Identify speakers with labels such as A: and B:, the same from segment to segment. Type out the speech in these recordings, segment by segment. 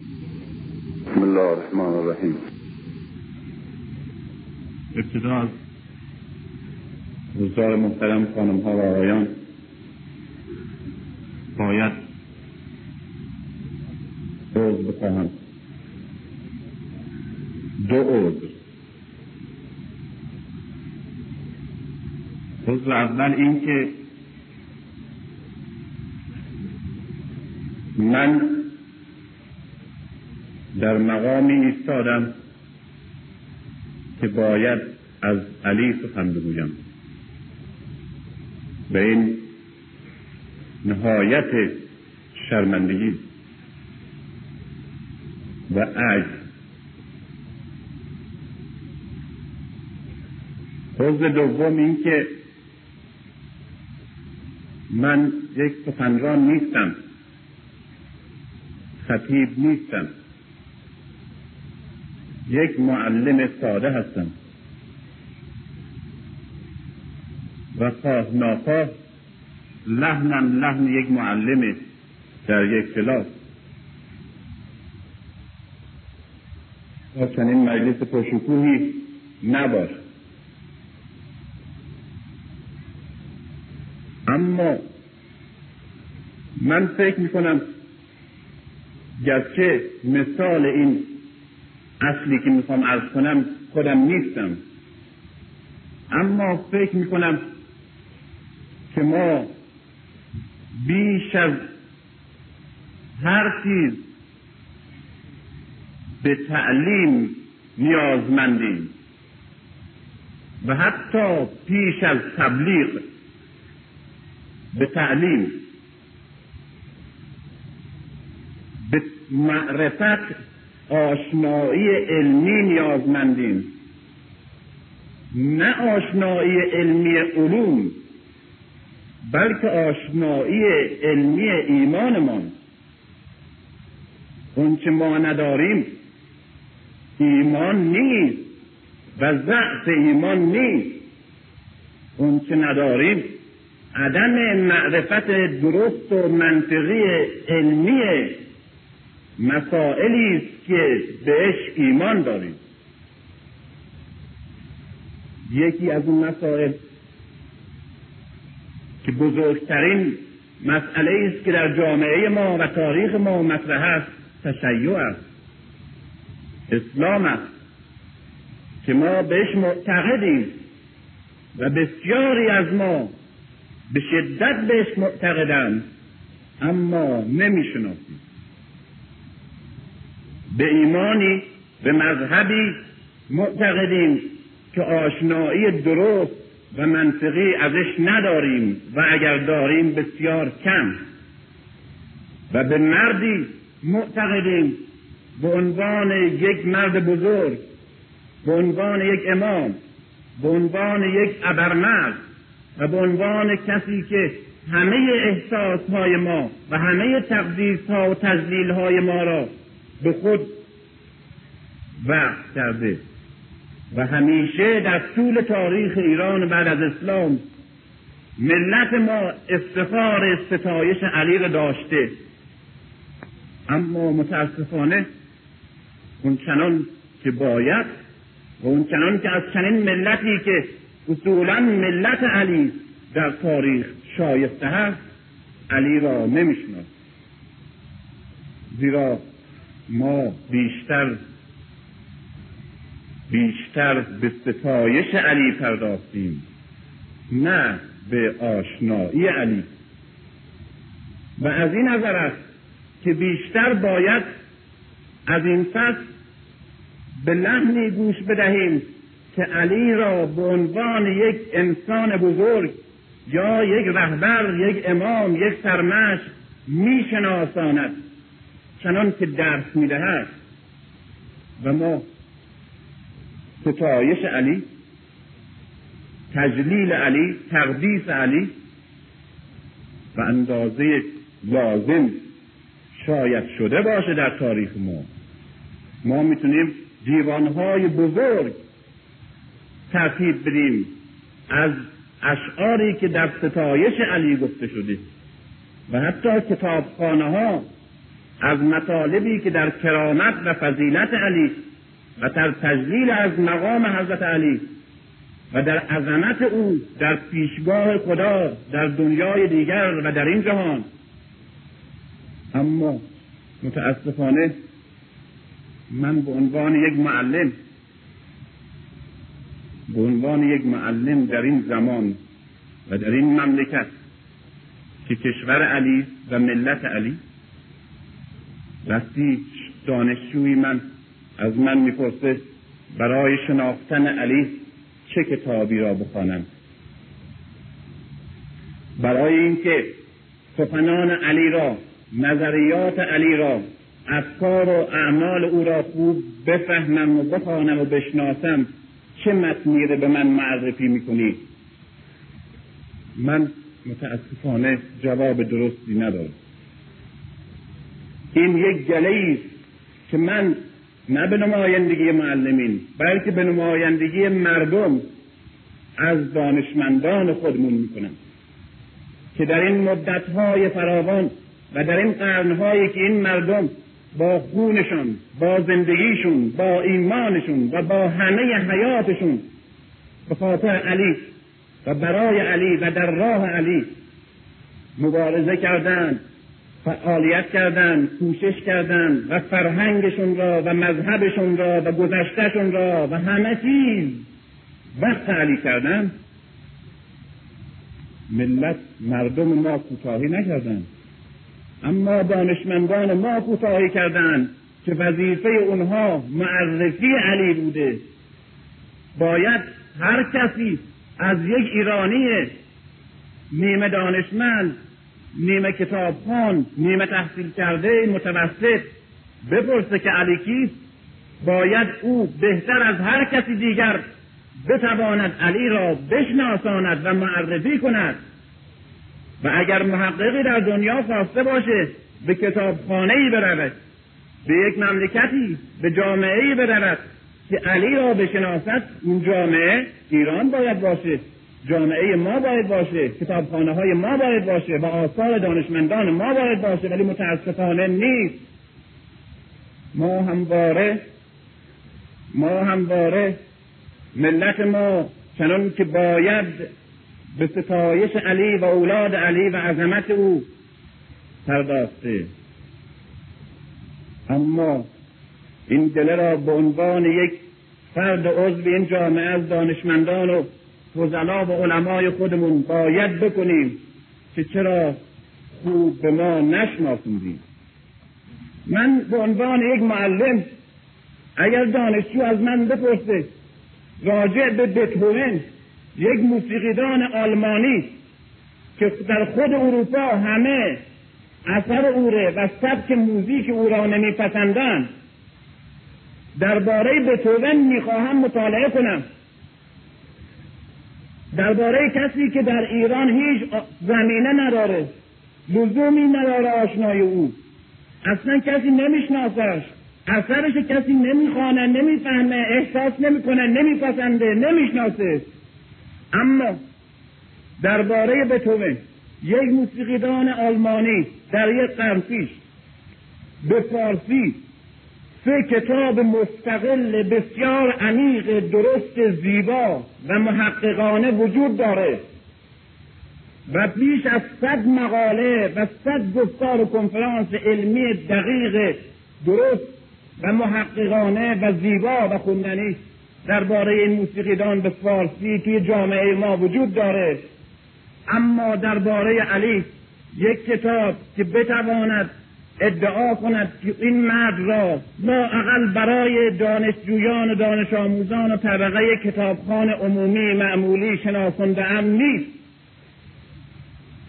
A: بسم الله الرحمن الرحیم.
B: ابتدا از روزگار محترم خانم ها و آقایان باید عضو بخواهم. دو عضو عضو اول این که من در مقامی ایستادم که باید از علی سخن بگویم. به این نهایت شرمندگی و عجز. حوض دوم این که من یک سخنران نیستم. خطیب نیستم. یک معلم ساده هستم. و خواه ناخواه لحنم لحن یک معلم در یک کلاس. و چنین مجلس پرشکوهی نباش. اما من فکر می‌کنم گرچه مثال این اصلی که می‌خوام ارز کنم خودم نیستم. اما فکر می‌کنم که ما بیش از هر چیز به تعلیم نیازمندیم و حتی پیش از تبلیغ به تعلیم. به معرفت آشنایی علمی نیازمندیم. نه آشنایی علمی علوم بلکه آشنایی علمی ایمانمان. اون که ما نداریم ایمان نیست و ضعف ایمان نیست. اون که نداریم عدم معرفت درست و منطقی علمی مسائلی است که بهش ایمان داریم. یکی از اون مسائل که بزرگترین مسئله است که در جامعه ما و تاریخ ما مطرح است تشیع است. اسلام است که ما بهش معتقدیم و بسیاری از ما به شدت بهش معتقدند اما نمی‌شناسیم. به ایمانی به مذهبی معتقدیم که آشنایی درست و منطقی ازش نداریم و اگر داریم بسیار کم. و به مردی معتقدیم به عنوان یک مرد بزرگ به عنوان یک امام به عنوان یک ابرمرد و به عنوان کسی که همه احساس های ما و همه تقدیس ها و تجلیل های ما را به خود وقت کرده و همیشه در طول تاریخ ایران بعد از اسلام ملت ما افتخار ستایش علی را داشته. اما متاسفانه اون چنان که باید و اون چنان که از چنین ملتی که اصولا ملت علی در تاریخ شایسته هست علی را نمی‌شناسیم زیرا ما بیشتر بیشتر به ستایش علی پرداختیم نه به آشنایی علی. و از این نظر است که بیشتر باید از این پس به لحنی گوش بدهیم که علی را به عنوان یک انسان بزرگ یا یک رهبر یک امام یک سرمش میشناساند. چنان که درس می‌دهد. و ما ستایش علی تجلیل علی تقدیس علی و اندازه لازم شاید شده باشه در تاریخ ما. ما می‌تونیم دیوانهای بزرگ ترتیب بدیم از اشعاری که در ستایش علی گفته شده و حتی کتابخانه ها از مطالبی که در کرامت و فضیلت علی و در تجلیل از مقام حضرت علی و در عظمت او در پیشگاه خدا در دنیای دیگر و در این جهان. اما متاسفانه من به عنوان یک معلم به عنوان یک معلم در این زمان و در این مملکت که کشور علی و ملت علی وقتی دانشجوی من از من می‌پرسه برای شناختن علی چه کتابی را بخوانم. برای اینکه سخنان علی را نظریات علی را افکار و اعمال او را خوب بفهمم و بخوانم و بشناسم چه متنی به من معرفی می‌کنی؟ من متاسفانه جواب درستی ندارم. این یک گله که من نه به نمایندگی معلمین بلکه به نمایندگی مردم از دانشمندان خودمون می‌کنم. که در این مدتهای فراوان و در این قرنهایی که این مردم با خونشون با زندگیشون با ایمانشون و با همه حیاتشون به خاطر علی و برای علی و در راه علی مبارزه کردند فعالیت کردند کوشش کردند و فرهنگشون را و مذهبشون را و گذشتهشون را و همه چیز. وقت علی کردند ملت مردم ما کوتاهی نکردند اما دانشمندان ما کوتاهی کردند که وظیفه اونها معرفی علی بوده. باید هر کسی از یک ایرانی نیمه دانشمند نیمه کتابخان نیمه تحصیل کرده متوسط. بپرسه که علی کیست؟ باید او بهتر از هر کسی دیگر بتواند علی را بشناساند و معرفی کند. و اگر محققی در دنیا خواسته باشه به کتابخانه ای برود به یک مملکتی به جامعه ای برود که علی را بشناسد اون جامعه ایران باید باشه. جامعه ما باید باشه کتابخانه های ما باید باشه و آثار دانشمندان ما باید باشه ولی متاسفانه نیست. ما همواره ما همواره ملت ما چنان که باید به ستایش علی و اولاد علی و عظمت او پرداخته. اما این دله را به عنوان یک فرد عضو این جامعه از دانشمندان و فضلا و علمای خودمون باید بکنیم که چرا خوب به ما نشناسوندیم من به عنوان یک معلم اگر دانشجو از من بپرسه راجع به بتهوون یک موسیقیدان آلمانی که در خود اروپا همه اثر اوره و سبک موزیک او را نمیپسندند درباره بتوون می‌خواهم مطالعه کنم. درباره کسی که در ایران هیچ زمینه نداره لزومی نداره آشنای او. اصلا کسی نمیشناسش. اثرش کسی نمی‌خوانه نمی‌فهمه احساس نمی‌کنه نمیپسنده نمی‌شناسه. اما درباره بتوون یک موسیقیدان آلمانی در یک قرن پیش به فارسی سه کتاب مستقل بسیار عمیق درست زیبا و محققانه وجود داره. و بیش از صد مقاله و صد گفتار و کنفرانس علمی دقیق درست و محققانه و زیبا و خوندنی درباره این موسیقیدان به فارسی توی جامعه ما وجود داره. اما درباره علی یک کتاب که بتواند ادعا کند که این مرد را اقل برای دانشجویان و دانش آموزان و طبقه کتابخان عمومی معمولی شناسنده ام نیست.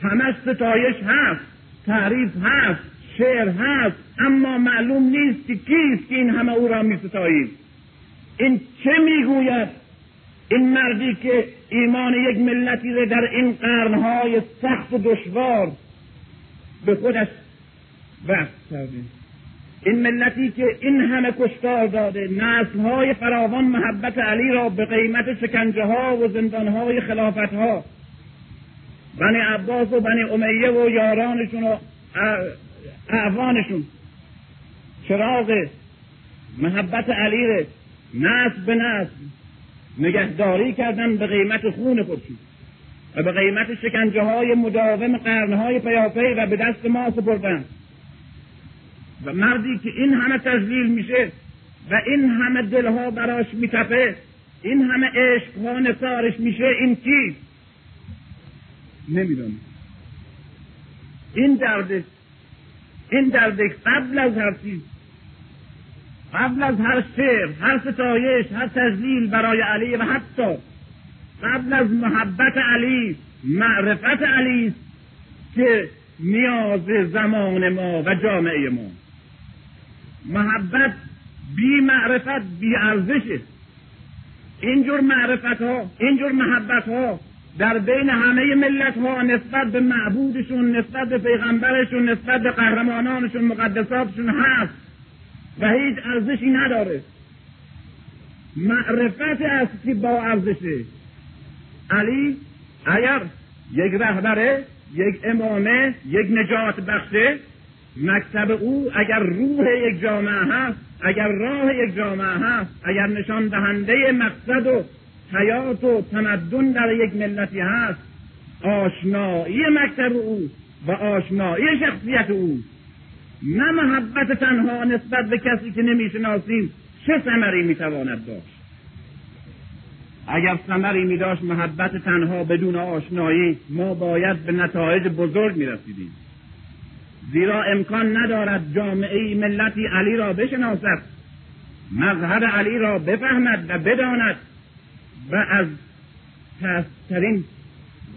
B: همش ستایش هست تعریف هست شعر هست اما معلوم نیست که کیست که این همه او را می ستایید این چه می‌گوید؟ این مردی که ایمان یک ملتی را در این قرنهای سخت و دشوار به خودش وقت کرده این ملتی که این همه کشتار داده های فراوان محبت علی را به قیمت شکنجه ها و زندان های خلافت ها بنی عباس و بنی امیه و یارانشون و اعوانشون. چراغ محبت علی ره. نسل به نسل نگهداری کردن به قیمت خون خودشون. و به قیمت شکنجه های مداوم قرنهای پیاپی و به دست ما سپردن. و مردی که این همه تزلیل میشه و این همه دلها براش میتپه این همه عشقها نثارش میشه این کی نمی‌دونم. این درد این درد قبل از هر چیز قبل از هر شعر هر ستایش هر تزلیل برای علی و حتی قبل از محبت علی معرفت علی که نیاز زمان ما و جامعه ما. محبت بی معرفت بی ارزشه اینجور معرفت ها اینجور محبت ها در بین همه ملت ها نسبت به معبودشون نسبت به پیغمبرشون نسبت به قهرمانانشون مقدساتشون هست و هیچ ارزشی نداره. معرفت است که با ارزشه علی اگر یک رهبره یک امامه یک نجات بخشه مکتب او اگر روح یک جامعه هست اگر راه یک جامعه هست اگر نشان دهنده مقصد و حیات و تمدن در یک ملتی هست آشنایی مکتب او و آشنایی شخصیت او. نه محبت تنها نسبت به کسی که نمی‌شناسیم چه ثمری می‌تواند داشت؟ اگر ثمری می داشت محبت تنها بدون آشنایی ما باید به نتایج بزرگ می رسیدیم زیرا امکان ندارد جامعه ملتی علی را بشناسد مظهر علی را بفهمد و بداند و از پسترین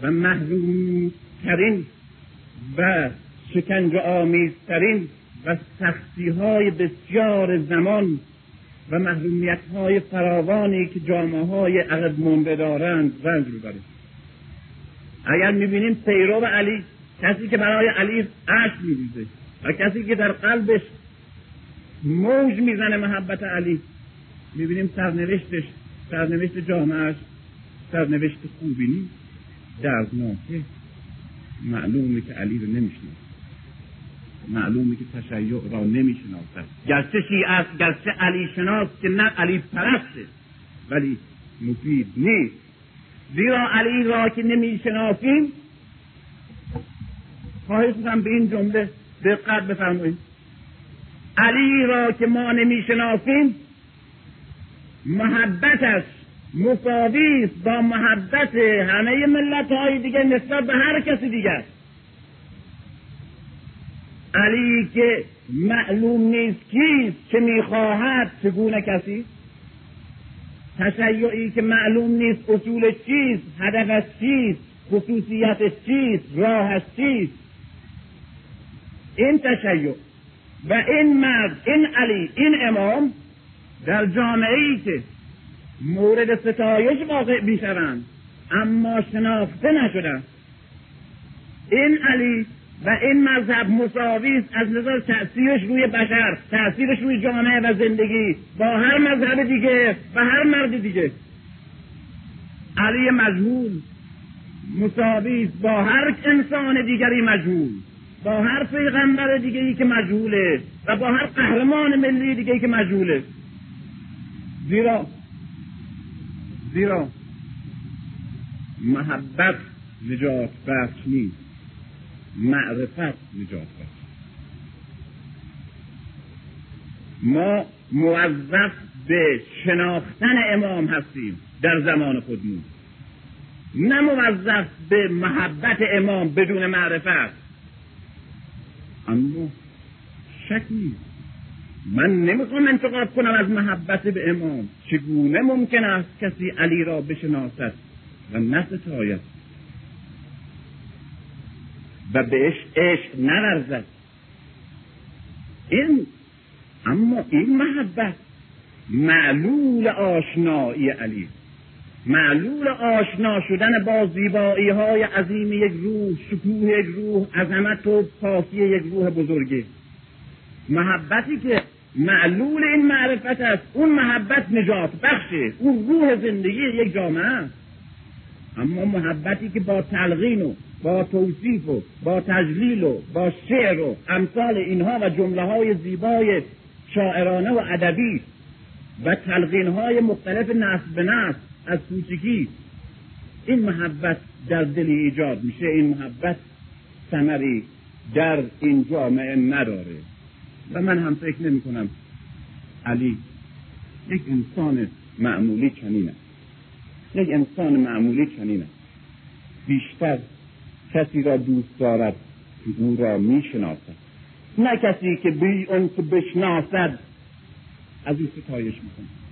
B: و محرومترین و شکنج آمیزترین و سختی های بسیار زمان و محرومیت های فراوانی که جامعه های عقب مونده دارند رنج ببرید اگر می‌بینیم پیرو علی کسی که برای علی عشق میریزه و کسی که در قلبش موج می‌زنه محبت علی می‌بینیم سرنوشتش سرنوشت جامعهش سرنوشت خوبی نیست. دردناکه. معلومه که علی رو نمی‌شناسه. معلومه که تشیع را نمی‌شناسد گرچه شیعه است گرچه علی شناس که نه علی پرسته ولی مفید نیست. زیرا علی را که نمی‌شناسیم خواهش می‌کنم به این جمله دقت بفرمایید. علی را که ما نمی‌شناسیم محبتش مساوی با محبت همه ملت های دیگه نسبت به هر کسی دیگر علی که معلوم نیست کیست چه می‌خواهد چگونه کسی؟ تشیعی که معلوم نیست اصول چیست هدفش چیست خصوصیتش چیست راهش چیست؟ این تشیع و این مرد این علی این امام در جامعه ای که مورد ستایش واقع می‌شوند اما شناخته نشدن این علی و این مذهب مساوی از نظر تأثیرش روی بشر تأثیرش روی جامعه و زندگی با هر مذهب دیگه و هر مرد دیگه. علی مجهول مساوی با هر انسان دیگری مجهول. با هر پیغمبر دیگری که مجهوله و با هر قهرمان ملی دیگری که مجهوله. زیرا زیرا محبت نجات بخش نیست. معرفت نجات بخش ما موظف به شناختن امام هستیم در زمان خودمون. نه موظف به محبت امام بدون معرفت. اما شک نیست. من نمی‌خوام انتقاد کنم از محبت به امام. چگونه ممکن است کسی علی را بشناسد و نستاید و بهش عشق نورزد. این اما این محبت معلول آشنایی علی. معلول آشنا شدن با زیبایی های عظیم یک روح شکوه یک روح عظمت و پاکی یک روح بزرگی. محبتی که معلول این معرفت است اون محبت نجات بخشه اون روح زندگی یک جامعه است. اما محبتی که با تلقین و با توصیف و با تجلیل و با شعر و امثال اینها و جمله های زیبای شاعرانه و ادبی و تلقین های مختلف نسل به نسل از کوچکی این محبت در دلی ایجاد میشه. این محبت ثمری در این جامعه نداره. و من هم فکر نمی کنم علی یک انسان معمولی چنین است. یک انسان معمولی چنین است. بیشتر کسی را دوست دارد که او را می‌شناسد. نه کسی که بی اون که بشناسد. از او ستایش می‌کنه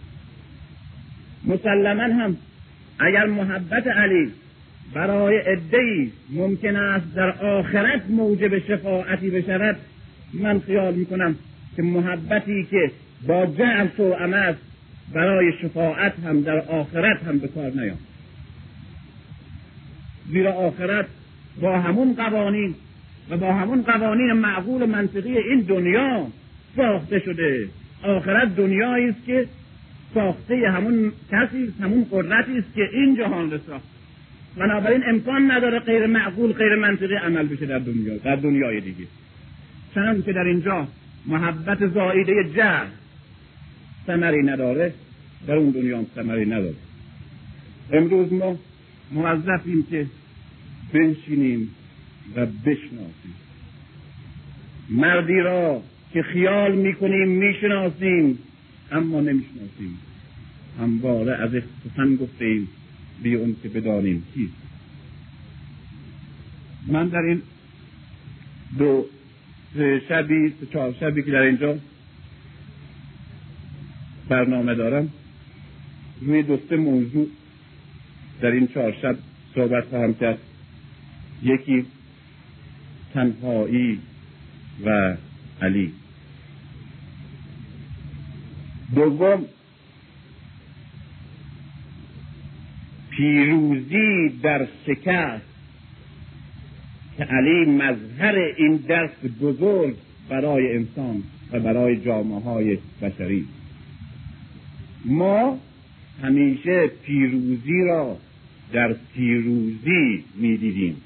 B: مسلما هم اگر محبت علی برای عدهای ممکن است در آخرت موجب شفاعتی بشود من خیال می‌کنم که محبتی که با جعل تو است برای شفاعت هم در آخرت هم به کار نیام زیرا آخرت با همون قوانین و با همون قوانین معقول منطقی این دنیا ساخته شده. آخرت دنیایی است که ساخته همون کسی همون قدرتی است که این جهان را ساخت. بنابراین امکان نداره غیر معقول غیر منطقی عمل بشه در دنیا در دنیای دیگه. چنان که در اینجا محبت زایده جهل ثمری نداره در اون دنیا هم ثمری نداره. امروز ما موظفیم که بنشینیم و بشناسیم. مردی را که خیال می‌کنیم می‌شناسیم. اما نمی‌شناسیم. همواره از سخن گفتیم بی اون که بدانیم کیست من در این دو شبی چهار شبی که در اینجا برنامه دارم روی دوست موضوع در این چهار شب صحبت خواهم کرد. یکی تنهایی و علی. دوم پیروزی در شکست که علی مظهر این درس بزرگ برای انسان و برای جامعه های بشری. ما همیشه پیروزی را در پیروزی می‌دیدیم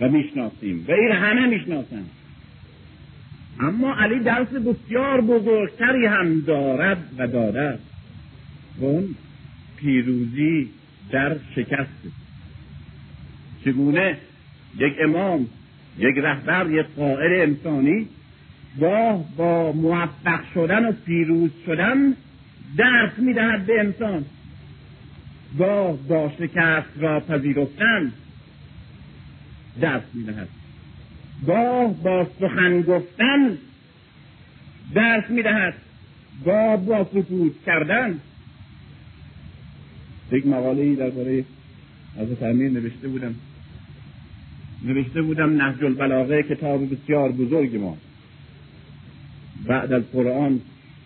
B: و می‌شناسیم و این همه می‌شناسند. اما علی درس بسیار بزرگتری هم دارد و داده و اون پیروزی در شکست. چگونه یک امام یک رهبر یک قائل انسانی گاه با موفق شدن و پیروز شدن درس می‌دهد به انسان. گاه با شکست را پذیرفتن درس می‌دهد. گاه با سخن گفتن درس می‌دهد. گاه با سکوت کردن. یک مقاله ای درباره از امیر نوشته بودم. نوشته بودم نهج البلاغه کتاب بسیار بزرگ ما. بعد از قرآن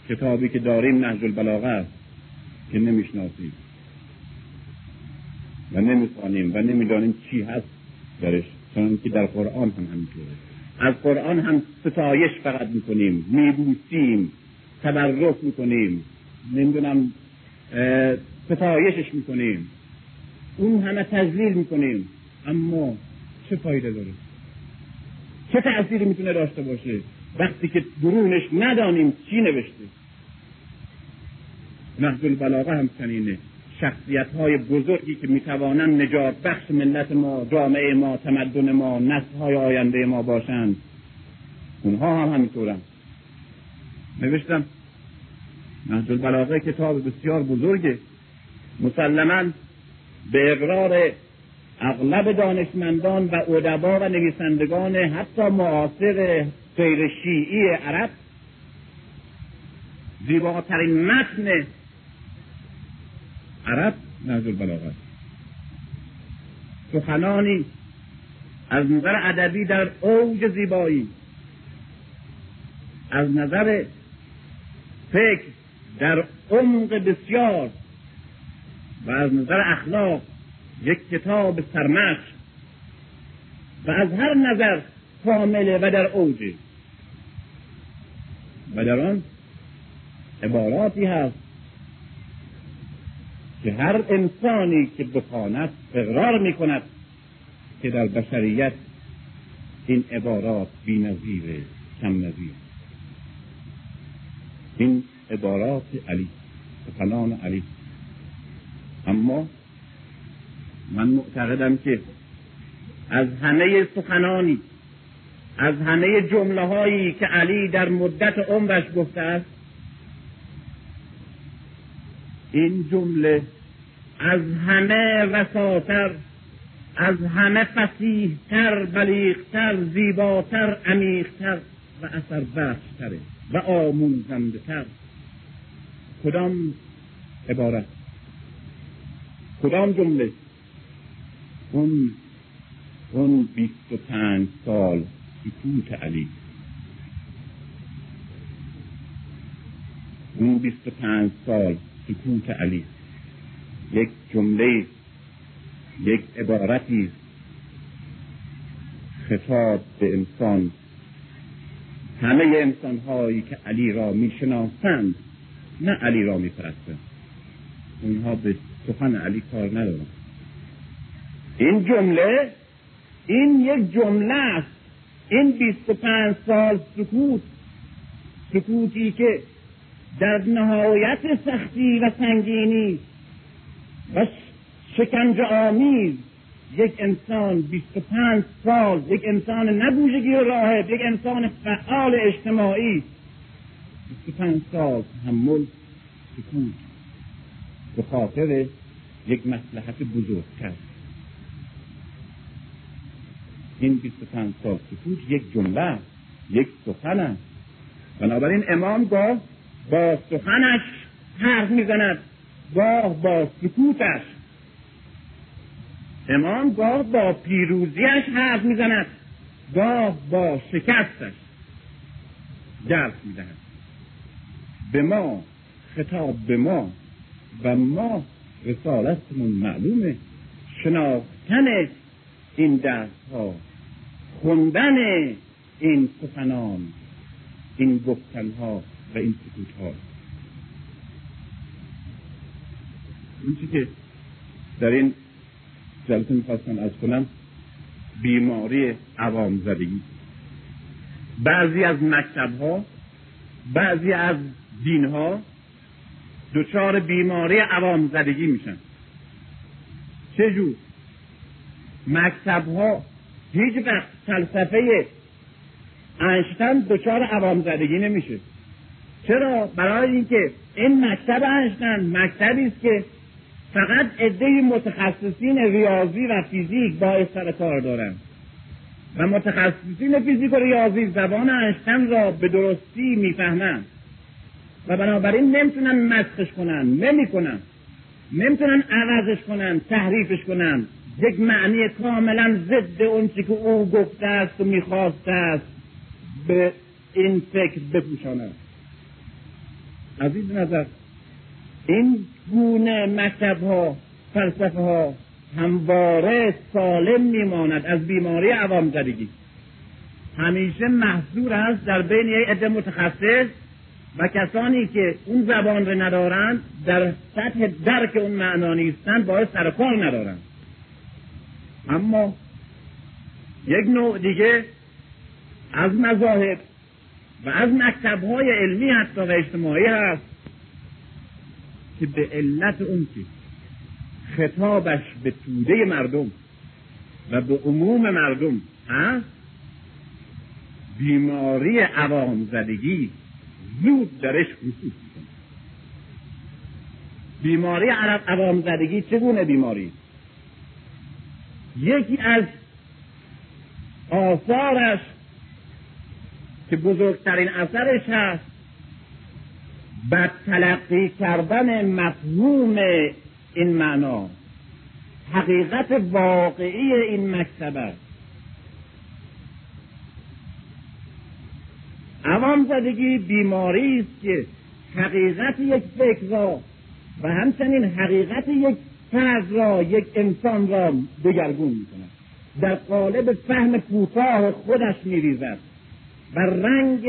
B: کتابی که داریم نهج البلاغه است که نمی‌شناسیم. و نمی‌خوانیم و نمی‌دانیم چی هست درش. چون که در قرآن هم همینطوره. از قرآن هم ستایش فقط می‌کنیم میبوسیم تبرک می‌کنیم نمی‌دونم ستایشش می‌کنیم. اون همه تجلیل می‌کنیم. اما چه فایده داره؟ چه تأثیری می‌تونه داشته باشه؟ وقتی که درونش ندانیم چی نوشته. نهج البلاغه هم چنینه. شخصیت های بزرگی که می‌توانند نجات بخش ملت ما جامعه ما تمدن ما نسل های آینده ما باشند. اونها هم همینطورن. نوشتم نهج البلاغه کتاب بسیار بزرگه. مسلما به اقرار اغلب دانشمندان و ادبا و نویسندگان حتی معاصر غیر شیعی عرب زیباترین متن عرب نهج البلاغه سخنانی از نظر ادبی در اوج زیبایی از نظر فکر در عمق بسیار و از نظر اخلاق یک کتاب سرمش و از هر نظر کامله و در اوجه. و در آن عباراتی هست که هر انسانی که بخواند اقرار می کند که در بشریت این عبارات بی نظیره کم نظیر. این عبارات علی سخنان علی. اما من معتقدم که از همه سخنانی از همه جمله هایی که علی در مدت عمرش گفته است این جمله از همه وساتر از همه فسیحتر بلیغتر زیباتر عمیقتر و اثر بخشتره و آموزنده تر کدام عبارت؟ کدام جمله؟ اون اون بیست و پنج سال سکوت علی. اون بیست و پنج سال سکوت علی. یک جمله یک عبارتی خطاب به انسان. همه انسان هایی که علی را می‌شناسند نه علی را میپرستند. اونها به سخن علی کار ندارند. این جمله این یک جمله است. این بیست و پنج سال سکوت سکوتی که در نهایت سختی و سنگینی و شکنج آمیز. یک انسان بیست و پنج سال یک انسان نبوژگی و راهب یک انسان فعال اجتماعی. بیست و پنج سال تحمل سکوت به خاطر یک مسلحت بزرگتر. این بیست و پنج سال سکوت یک جمله یک سخن است. بنابراین امام گاه با سخنش حرف می‌زند. گاه با سکوتش. امام گاه با پیروزیش حرف می‌زند. گاه با شکستش درس می‌دهد. به ما خطاب به ما و ما رسالتمون معلومه. شناختن این درس ها خوندن این سخنان این گفتن ها و این سکوت ها این که در این جلسه می‌خواستم از کنم بیماری عوام زدگی. بعضی از مکتب ها بعضی از دین ها دچار بیماری عوام زدگی میشن. چجور مکتب ها هیچ وقت فلسفه انشتن دچار عوام زدگی نمیشه. چرا؟ برای اینکه این مکتب انشتن مکتبی است که فقط عده متخصصین ریاضی و فیزیک با سر کار دارند و متخصصین فیزیک و ریاضی زبان انشتن را به درستی می‌فهمند و بنابراین نمی‌تونن مسخش کنن نمی‌کنن. نمی‌تونن عوضش کنن تحریفش کنن. یک معنی کاملا ضد اون که او گفته است و می‌خواسته است. به این فکر بپوشاند از این نظر. این گونه مکتب ها فلسفه ها همواره سالم میماند از بیماری عوام زدگی همیشه محضور است در بین یک عده متخصص و کسانی که اون زبان رو ندارند در سطح درک اون معنا نیستند باید سر کار ندارند اما یک نوع دیگه از مذاهب و از مکتب های علمی حتی و اجتماعی هست. که به علت اون که خطابش به توده مردم و به عموم مردم هست بیماری عوام زدگی زود درش خصوص بیماری عوام زدگی چگونه بیماری؟ یکی از آثارش که بزرگترین اثرش هست بر تلقی کردن مفهوم این معنا. حقیقت واقعی این مکتب است. عوام زدگی بیماری است که حقیقت یک فکر را و همچنین حقیقت یک فرد را یک انسان را دگرگون می‌کند. در قالب فهم کوتاه خودش میریزد و رنگ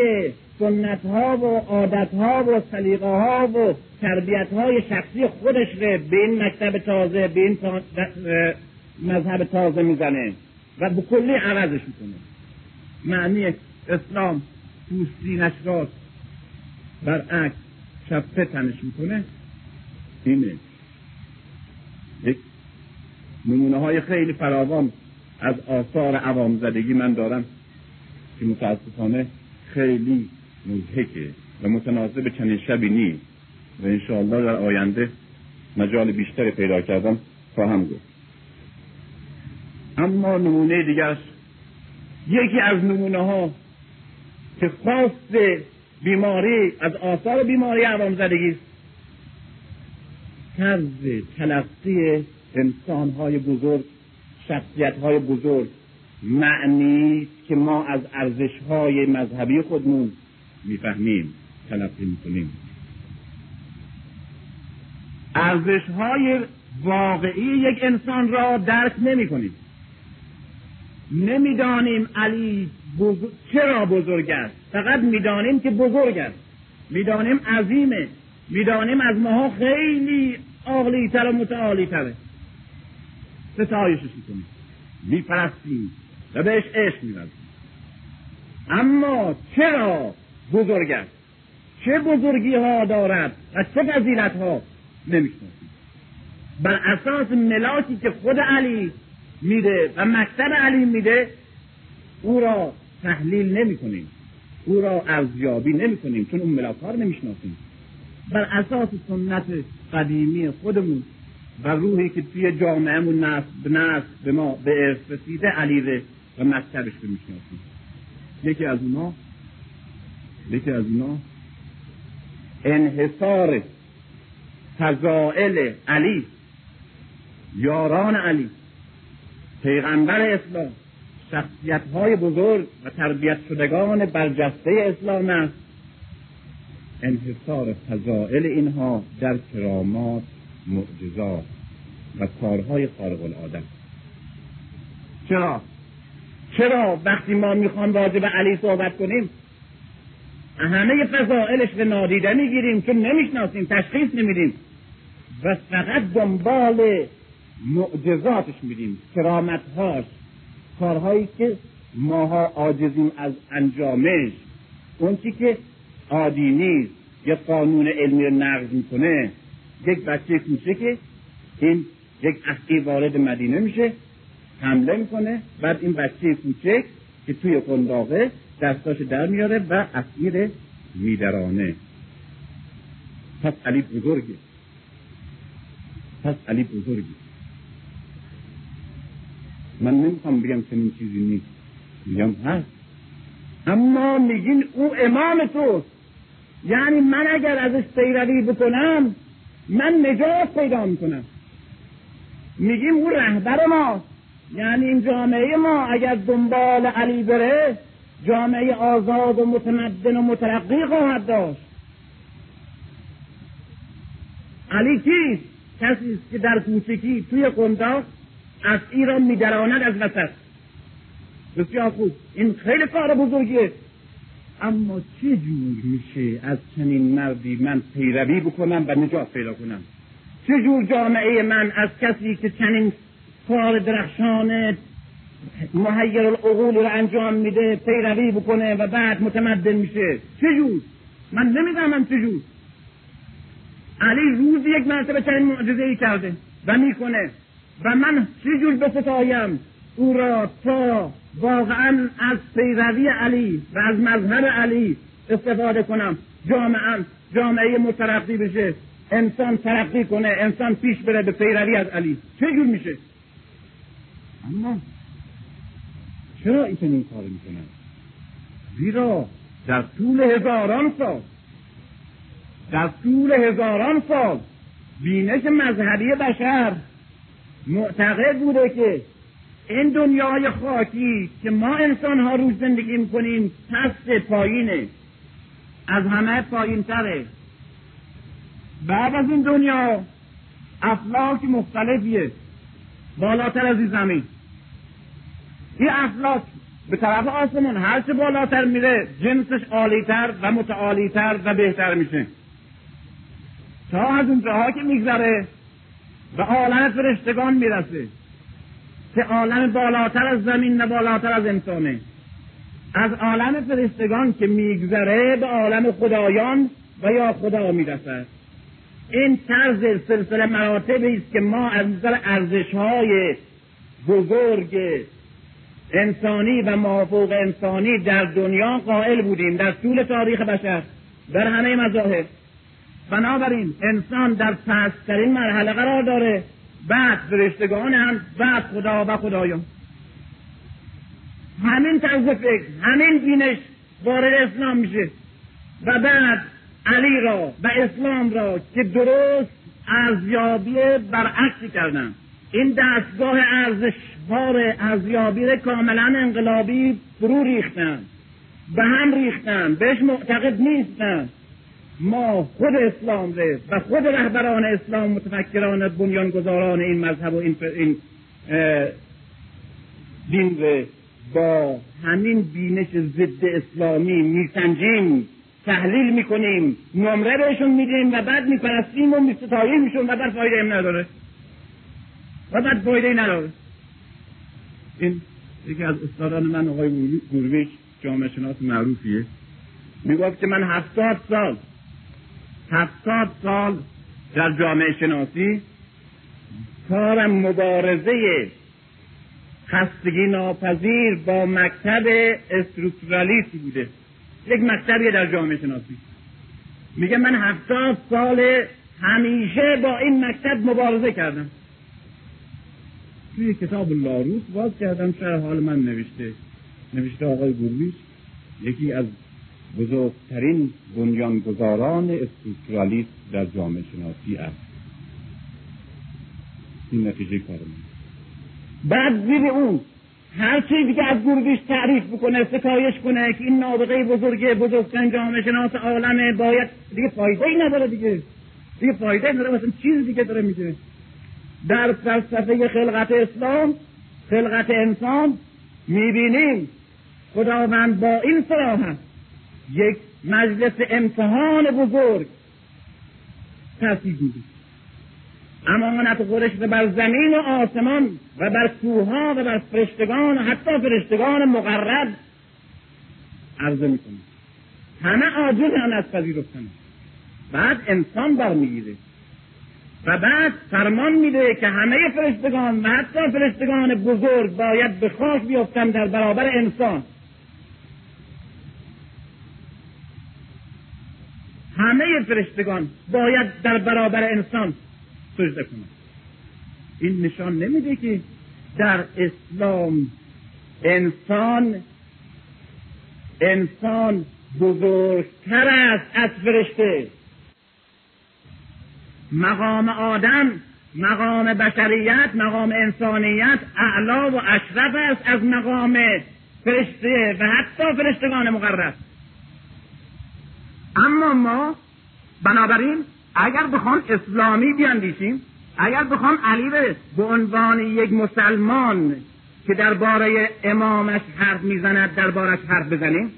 B: سنت ها و عادت ها و سلیقه ها و تربیت های شخصی خودش رو به این مکتب تازه به این مذهب تازه می‌زنه و به کلی عوضش می‌کنه. معنی اسلام پوستینش راست برعکس چپه تنش می‌کنه. اینه. یک نمونه های خیلی فراوان از آثار عوام زدگی من دارم که متاسفانه خیلی مزهکه و متناسب چنین شبی نیست. و انشاءالله در آینده مجال بیشتری پیدا کردم خواهم گفت. اما نمونه دیگرش یکی از نمونه ها که خواست بیماری از آثار بیماری عوام زدگی است. طرز تلقی انسان های بزرگ شخصیت های بزرگ. معنی که ما از ارزش های مذهبی خودمون می‌فهمیم تلقی می‌کنیم. ارزش های واقعی یک انسان را درک نمی کنیم نمی‌دانیم علی بزرگ... چرا بزرگ است. فقط می‌دانیم که بزرگ است. می‌دانیم عظیمه. می‌دانیم از ماها خیلی عاقلی تر و متعالی تره ستایشش می‌کنیم. میپرستیم و بهش عشق اما چرا بزرگ است چه بزرگی ها دارد و چه فضیلت ها نمی‌شناسیم بر اساس ملاکی که خود علی میده و مکتب علی میده او را تحلیل نمی کنیم او را ارزیابی نمی کنیم چون اون ملاک ها رو نمی‌شناسیم. بر اساس سنت قدیمی خودمون و روحی که توی جامعهمون نصب به به ما به ارث رسیده علیه و مکتبش رو می‌شناسیم. یکی از اونا یکی از اونا انحصار فضائل علی یاران علی پیغمبر اسلام شخصیت های بزرگ و تربیت شدگان برجسته اسلام است. انحصار فضائل اینها در کرامات معجزات و کارهای خارق العاده چرا؟ چرا وقتی ما می‌خوام راجع به علی صحبت کنیم همه فضائلش به نادیده می‌گیریم چون نمی‌شناسیم تشخیص نمیدیم. و فقط دنبال معجزاتش میدیم کرامتهاش. کارهایی که ماها عاجزیم از انجامش. اون چی که عادی نیست. یه قانون علمی رو نقض می‌کنه. یک بچه کوچکه این یک اسیر وارد مدینه میشه. حمله می‌کنه. بعد این بچه کوچک که توی قنداقه دستاش در میاره و اسیر میدرانه. پس علی بزرگه. پس علی بزرگه. من نمی‌خوام بگم چنین چیزی نیست. میگم هست. اما میگین او امام توست. یعنی من اگر ازش پیروی بکنم من نجات پیدا می‌کنم. میگیم او رهبر ما یعنی این جامعه ما اگر دنبال علی بره جامعه آزاد و متمدن و مترقی خواهد داشت. علی کیست؟ کسی که در کوچکی توی قنداق از ایران میدراند از وسط. بسیار خوب. این خیلی کار بزرگیه. اما چه جور میشه از چنین مردی من پیروی بکنم و نجات پیدا کنم؟ چه جور جامعه من از کسی که چنین کار درخشان محیر العقول رو انجام میده پیروی بکنه و بعد متمدن میشه. چه جور؟ من نمی‌دونم چه جور. علی روز یک مرتبه چنین معجزه ای کرده و می‌کنه. و من چه جور بستایم او را تا واقعا از پیروی علی و از مظهر علی استفاده کنم. جامعه جامعه مترقی بشه. انسان ترقی کنه. انسان پیش بره به پیروی از علی. چه جور میشه؟ اما چرا این چنین کار می‌کنن؟ زیرا در طول هزاران سال در طول هزاران سال بینش مذهبی بشر معتقد بوده که این دنیای خاکی که ما انسان ها روز زندگی می‌کنیم پست پایینه از همه پایین تره بعد از این دنیا افلاک مختلفیه بالاتر از این زمین. این افلاک به طرف آسمون هرچه بالاتر میره جنسش عالیتر و متعالیتر و بهتر میشه. تا از اونجاها که میگذره به عالم فرشتگان می‌رسه که عالم بالاتر از زمین نه بالاتر از انسانه. از عالم فرشتگان که میگذره به عالم خدایان و یا خدا می‌رسد. این طرز سلسله مراتبی است که ما از نظر ارزش های بزرگ انسانی و موافق انسانی در دنیا قائل بودیم در طول تاریخ بشر در همه مذاهب. بنابراین انسان در پسترین مرحله قرار داره. بعد فرشتگان هم بعد خدا و خدایان. همین طرز فکر همین بینش وارد اسلام میشه. و بعد علی را و اسلام را که درست ارزیابی برعکسی کردن. این دستگاه ارزشوار ارزیابی کاملا انقلابی فرو ریختن. به هم ریختن. بهش معتقد نیستن. ما خود اسلام ره و خود رهبران اسلام متفکران بنیانگذاران این مذهب و این, این دین ره با همین بینش ضد اسلامی میسنجیم. تحلیل می‌کنیم. نمره بهشون میدیم و بعد میپرستیم و میستاییمشون و بعد فایده هم نداره. و بعد فایده نداره این یکی از استادان من آقای گورویچ جامعه شناس معروفیه. می‌گفت که من هفتاد سال هفتاد سال در جامعه شناسی کارم مبارزه خستگی ناپذیر با مکتب استروکتورالیست بوده. یک مکتبی در جامعه شناسی. میگه من هفتاد سال همیشه با این مکتب مبارزه کردم. توی کتاب لاروس باز کردم شهر حال من نوشته نوشته آقای گرویش یکی از بزرگترین بنیانگذاران استروکتورالیست در جامعه شناسی است. این نتیجه کار بعد زیر اون هر چیزی که از گروگیش تعریف بکنه ستایش کنه که این نابغه بزرگ بزرگترین جامعه شناس عالمه باید دیگه فایده ای نداره دیگه. دیگه فایده نداره مثلا چیز دیگه داره میگه. در فلسفه خلقت اسلام خلقت انسان می‌بینیم خداوند با این صراحت یک مجلس امتحان بزرگ ترتیب میده امانت گذاشته بر زمین و آسمان و بر کوها و بر فرشتگان و حتی فرشتگان مقرب عرضه می‌کنه. همه عاجزن از پذیرفتن. بعد انسان برمیگیره. و بعد فرمان میده که همه فرشتگان و حتی فرشتگان بزرگ باید به خاک بیفتن در برابر انسان. همه فرشتگان باید در برابر انسان سجده کنند. این نشان نمیده که در اسلام انسان انسان بزرگتر است از فرشته. مقام آدم مقام بشریت مقام انسانیت اعلا و اشرف است از مقام فرشته و حتی فرشتگان مقرب. اما ما بنابراین اگر بخوام اسلامی بیاندیشیم اگر بخوام علی به عنوان یک مسلمان که درباره امامش حرف می‌زند دربارش حرف بزنیم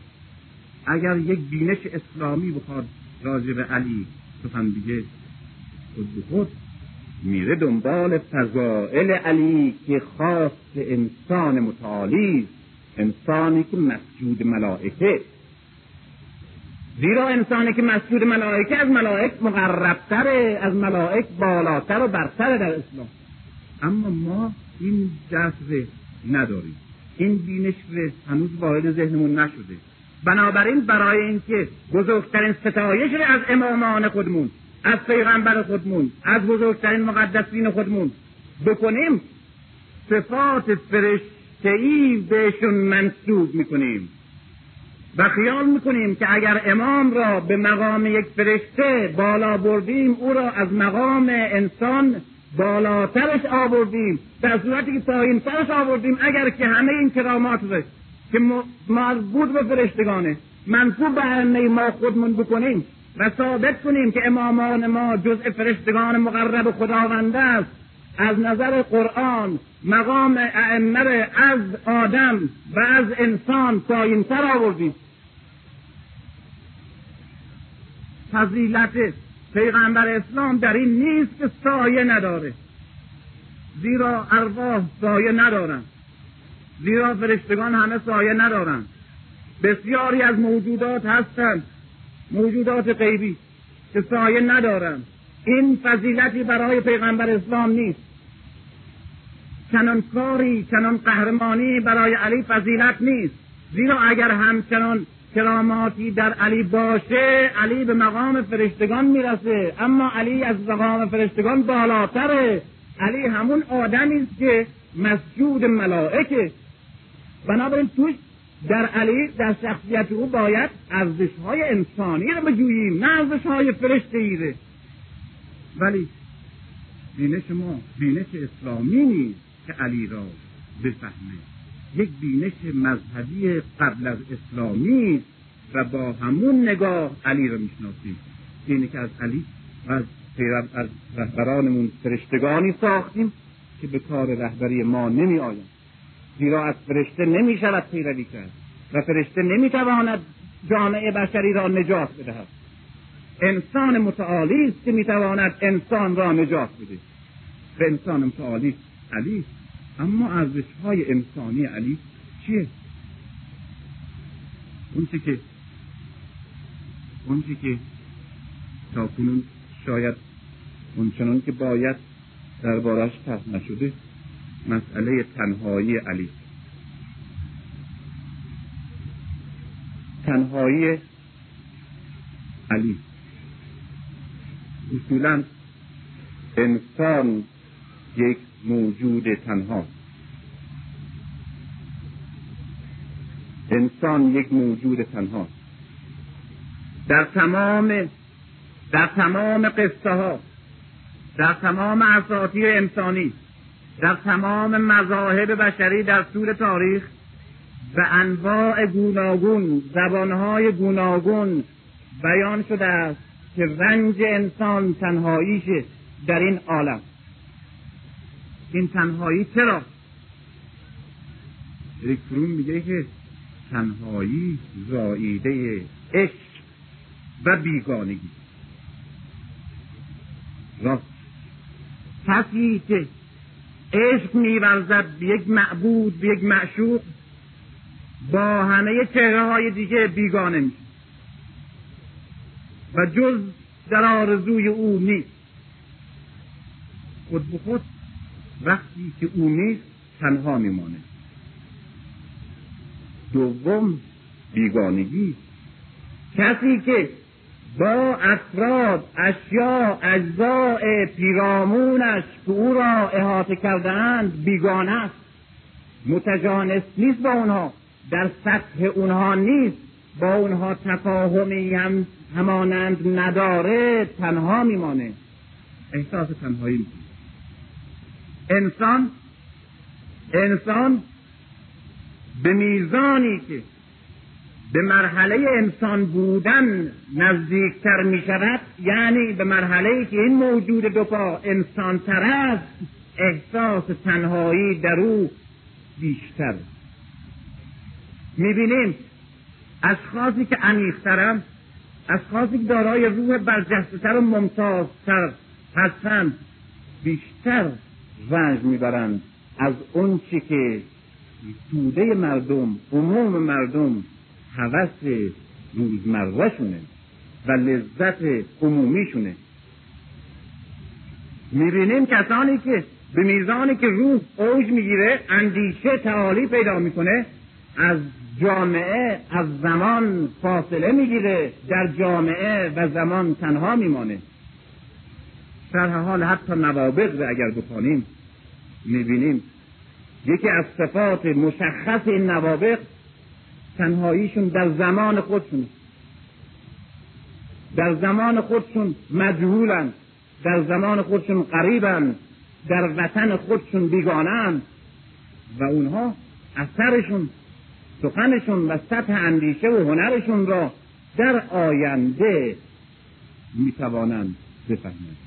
B: اگر یک بینش اسلامی بخواد راجع به علی سخن دیگه خود میره دنبال فضائل علی که خاص انسان متعالی انسانی که مسجود ملائکه زیرا انسانی که مسجود ملائکه از ملائک مقربتره از ملائک بالاتر و برتره در اسلام. اما ما این دست نداریم. این بینش هنوز وارد ذهنمون نشده. بنابراین برای اینکه بزرگترین ستایش از امامان خودمون از پیغمبر خودمون از بزرگترین مقدسین خودمون. بکنیم صفات فرشتهای بهشون منصوب می‌کنیم. و خیال می‌کنیم که اگر امام را به مقام یک فرشته بالا بردیم او را از مقام انسان بالاترش آوردیم. در صورتی که پایینترش آوردیم اگر که همه این کرامات رو که مربوط به فرشتگانه منصوب به ما خودمون بکنیم و ثابت کنیم که امامان ما جزء فرشتگان مقرب خداوند است. از نظر قرآن مقام ائمه از آدم و از انسان پایینتر آوردیم. فضیلت پیغمبر اسلام در این نیست که سایه نداره. زیرا ارواح سایه ندارن. زیرا فرشتگان همه سایه ندارن. بسیاری از موجودات هستند موجودات غیبی که سایه ندارم این فضیلتی برای پیغمبر اسلام نیست. چنان کاری چنان قهرمانی برای علی فضیلت نیست. زیرا اگر همچنان کراماتی در علی باشه علی به مقام فرشتگان می‌رسه. اما علی از مقام فرشتگان بالاتره. علی همون آدمی است که مسجود ملائکه. بنابراین توش در علی در شخصیت او باید ارزش های انسانی رو بجوییم نه ارزش های فرشته ولی بینش ما بینش اسلامی نیست که علی را بفهمه. یک بینش مذهبی قبل از اسلامی و با همون نگاه علی را می‌شناسیم. اینه که از علی از از رهبرانمون فرشتگانی ساختیم که به کار رهبری ما نمی آیم زیرا از فرشته نمی شود پیروی کرد و فرشته نمی تواند جامعه بشری را نجات بدهد. انسان متعالی است که می تواند انسان را نجات بده. و انسان متعالی علی اما ارزش های انسانی علی چیه؟ اون که اون که تا کنون شاید اونچنان که باید دربارش طرح نشده مسئله تنهایی علی. تنهایی علی. اصولا انسان یک موجود تنها. انسان یک موجود تنها. در تمام در تمام قصه ها در تمام اساطیر انسانی در تمام مذاهب بشری در طول تاریخ به انواع گوناگون زبانهای گوناگون بیان شده است که رنج انسان تنهاییشه در این عالم. این تنهایی چرا؟ ریکرون میگه که تنهایی زاییده عشق و بیگانگی. راست. کسی که عشق میورزد به یک معبود به یک معشوق. با همه چهره های دیگه بیگانه میشه و جز در آرزوی او نیست. خود به خود وقتی که او نیست تنها میمانه دوم بیگانگی. کسی که با افراد اشیا اجزاء پیرامونش که او را احاطه کردهاند بیگانه است. متجانس نیست با اونها. در سطح اونها نیست. با اونها تفاهمی هم همانند نداره تنها میمانه. احساس تنهایی انسان انسان به میزانی که به مرحله انسان بودن نزدیکتر می شود یعنی به مرحله که این موجود دو پا انسان تر است احساس تنهایی در او بیشتر. می‌بینیم اشخاصی که عمیقترند اشخاصی که دارای روح برجستهتر و ممتازتر هستند بیشتر رنج می‌برند از اون که توده مردم عموم مردم هوس روزمرهشونه و لذت عمومیشونه. می‌بینیم کسانی که به میزانی که روح اوج می‌گیره اندیشه تعالی پیدا می‌کنه از جامعه از زمان فاصله می‌گیره در جامعه و زمان تنها میمانه. در حال حتی نوابق رو اگر بخوانیم می‌بینیم یکی از صفات مشخص این نوابق تنهاییشون در زمان خودشون. در زمان خودشون مجهولن. در زمان خودشون قریبن. در وطن خودشون بیگانن و اونها اثرشون سخنشون و سطح اندیشه و هنرشون را در آینده می‌توانند بفهمند.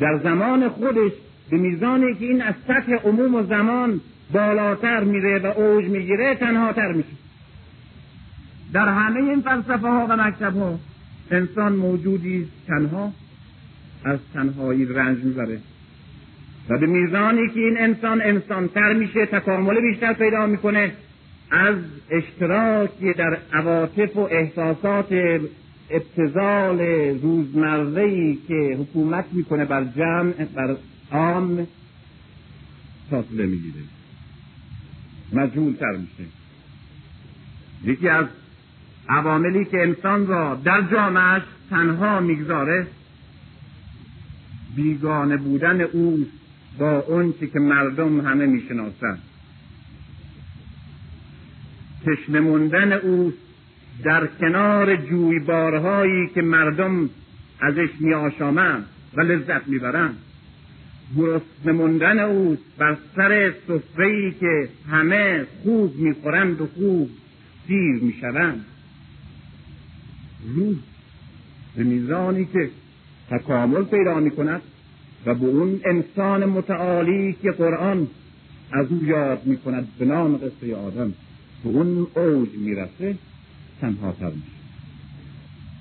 B: در زمان خودش به میزانی که این از سطح عموم و زمان بالاتر میره و اوج می‌گیره تنهاتر میشه. در همه این فلسفه ها و مکتب ها انسان موجودی تنها از تنهایی رنج می‌بره. و به میزانی که این انسان انسانتر میشه تکامل بیشتر پیدا می‌کنه از اشتراکی در عواطف و احساسات ابتزال روزمره که حکومت می‌کنه بر جمع بر عام فاصله می‌گیره. مجهول تر میشه. یکی از عواملی که انسان را در جامعش تنها می‌گذاره بیگانه بودن او با اون که مردم همه می‌شناسند. تشنه موندن او در کنار جویبارهایی که مردم ازش میآشامند و لذت می‌برند. گرسنه موندن او بر سر سفرهای که همه خوب می‌خورند و خوب سیر می‌شوند. روح به میزانی که تکامل پیدا می‌کند و به اون انسان متعالی که قرآن از او یاد می‌کند به نام قصه آدم به اون اوج می‌رسه تنها تر میشه.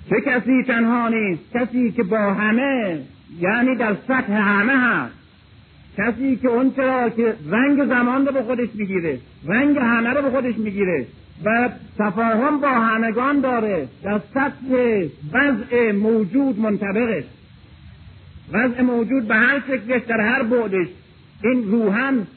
B: چه کسی تنها نیست؟ کسی که با همه یعنی در سطح همه هست. کسی که اون چرا که رنگ زمان رو به خودش می‌گیره رنگ همه رو به خودش می‌گیره. و تفاهم با همگان داره. در سطح وضع موجود منطبقش وضع موجود به هر شکلش در هر بعدش. این روحن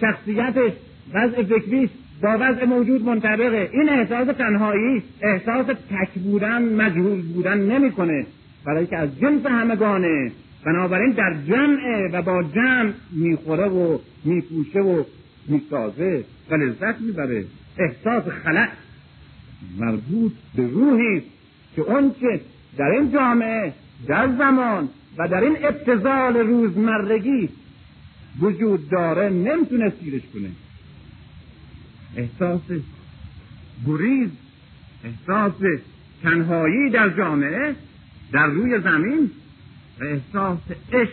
B: شخصیتش وضع فکریش با وضع موجود منطبقه. این احساس تنهایی احساس تک بودن مجهول بودن نمی‌کنه. برای که از جنس همگانه بنابراین در جمعه و با جمع می‌خوره و میپوشه و می‌سازه و لذت می‌بره. احساس خلق مربوط به روحی که که در این جامعه در زمان و در این ابتزال روزمرگی وجود داره نمی‌تونه سیرش کنه. احساس گریز احساس تنهایی در جامعه در روی زمین و احساس عشق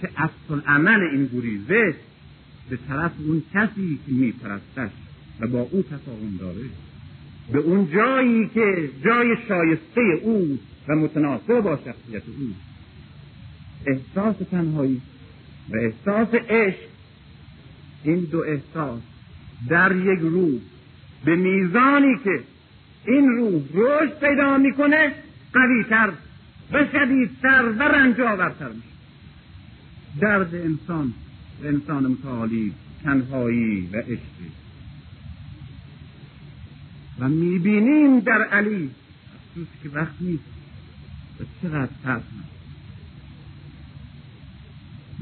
B: که اصل عمل این گریزه به طرف اون کسی که میپرستش. و با او تفاهم داره. به اون جایی که جای شایسته او و متناسب با شخصیت او. احساس تنهایی و احساس عشق. این دو احساس در یک روح. به میزانی که این روح رشد پیدا می‌کنه قویتر و شدیدتر و رنجاورتر میشه. درد انسان انسان متعالی تنهایی و عشقی. و می‌بینیم در علی. افسوس که وقت نیست. و چقدر ترس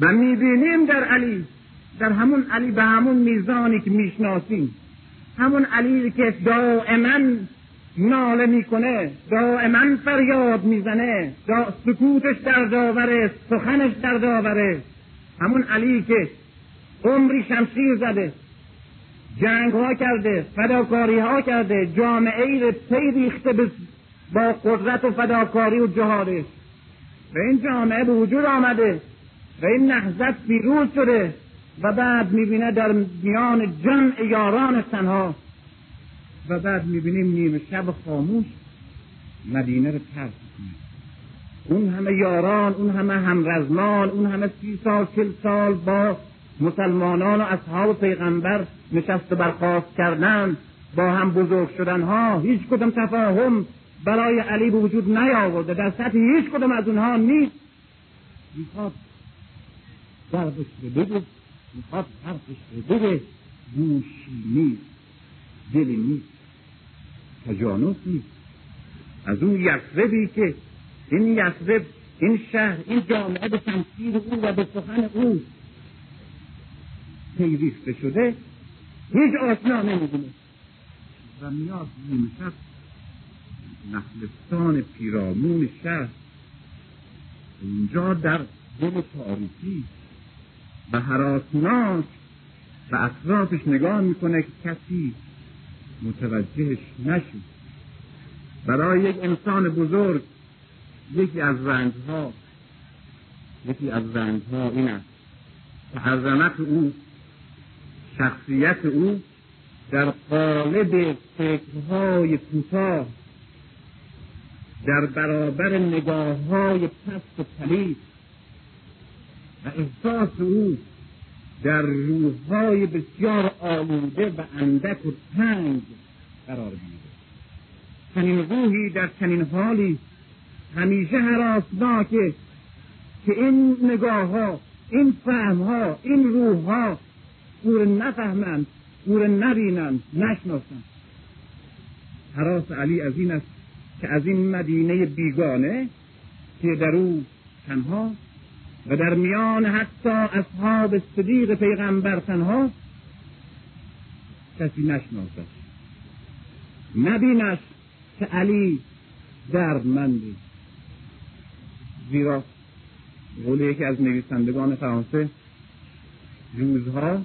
B: و می‌بینیم در علی. در همون علی به همون میزانی که می‌شناسیم. همون علی که دائما ناله می‌کنه دائما فریاد می‌زنه دا سکوتش در داوره سخنش در داوره همون علی که عمری شمشیر زده جنگ ها کرده فداکاری ها کرده جامعه ای پی ریخته با قدرت و فداکاری و جهادش. و این جامعه به وجود آمده و این نهضت پیروز شده و بعد می‌بینه در میان جمع یاران تنها و بعد می‌بینیم نیمه شب خاموش مدینه رو ترک کنه اون همه یاران اون همه همرزمان اون همه سی سال چل سال با مسلمانان و اصحاب پیغمبر نشست و برخواست کردن با هم بزرگ شدن ها هیچ کدام تفاهم برای علی به وجود نیاورده. در سطح هیچ کدام از اونها نیست. می‌خواد دردش رو بگه. می‌خواد حرفش رو بگه. گوشی نیست. دلی نیست. تجانس نیست. از اون یسربی که این یسرب این شهر این جامعه به تمثیل او و به سخن او پیوسته شده هیچ آشنا نمی‌دونه و میاد نیمه نخلستان پیرامون شهر. اونجا در دل تاریکی. و حراسناک. و اطرافش نگاه می‌کنه که کسی متوجهش نشد. برای یک انسان بزرگ یکی از رنجها یکی از رنجها این است که او شخصیت او در قالب فکرهای کوتاه در برابر نگاه های پست و پلید و احساس او در روحهای بسیار آلوده و اندک و تنگ قرار میده چنین روحی در چنین حالی همیشه حراسناکه که این نگاه ها این فهم ها این روح ها او نفهمند او نبینند نشناسند. حراس علی از این است که از این مدینه بیگانه که در او تنها و در میان حتی اصحاب صدیق پیغمبر تنها کسی نشناسد. نبینش که علی دردمندی زیرا قول یکی از نویسندگان فرانسه روزها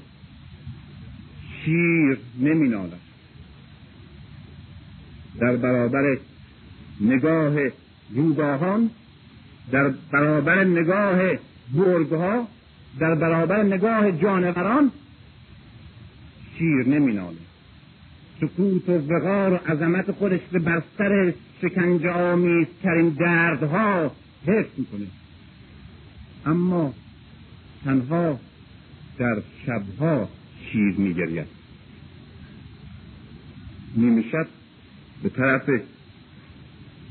B: شیر نمینالد در برابر نگاه روباهان در برابر نگاه برگها در برابر نگاه جانوران شیر نمیناله سکوت و وقار و عظمت خودش به بر سر شکنجه آمیزترین دردها حفظ می‌کنه. اما تنها در شبها شیر میگرید. نیمه شب به طرف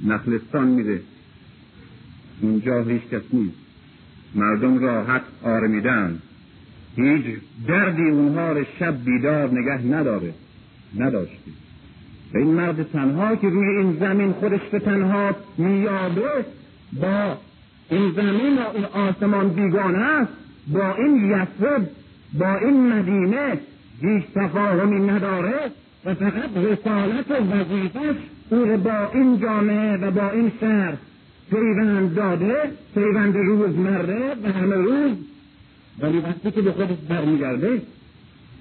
B: نخلستان میره. اونجا هیچ کس نیست. مردم راحت آرمیدن. هیچ دردی اونها رو شب بیدار نگه نداره. نداشتی. و این مرد تنها که روی این زمین خودش به تنها میابه با این زمین و این آسمان بیگانه است. با این یسرب با این مدینه هیچ تفاهمی نداره. و فقط رسالت و وظیفش او با این جامعه و با این شهر پیوند داده پیوند روزمره و همه روز. ولی وقتی که به خودش برمیگرده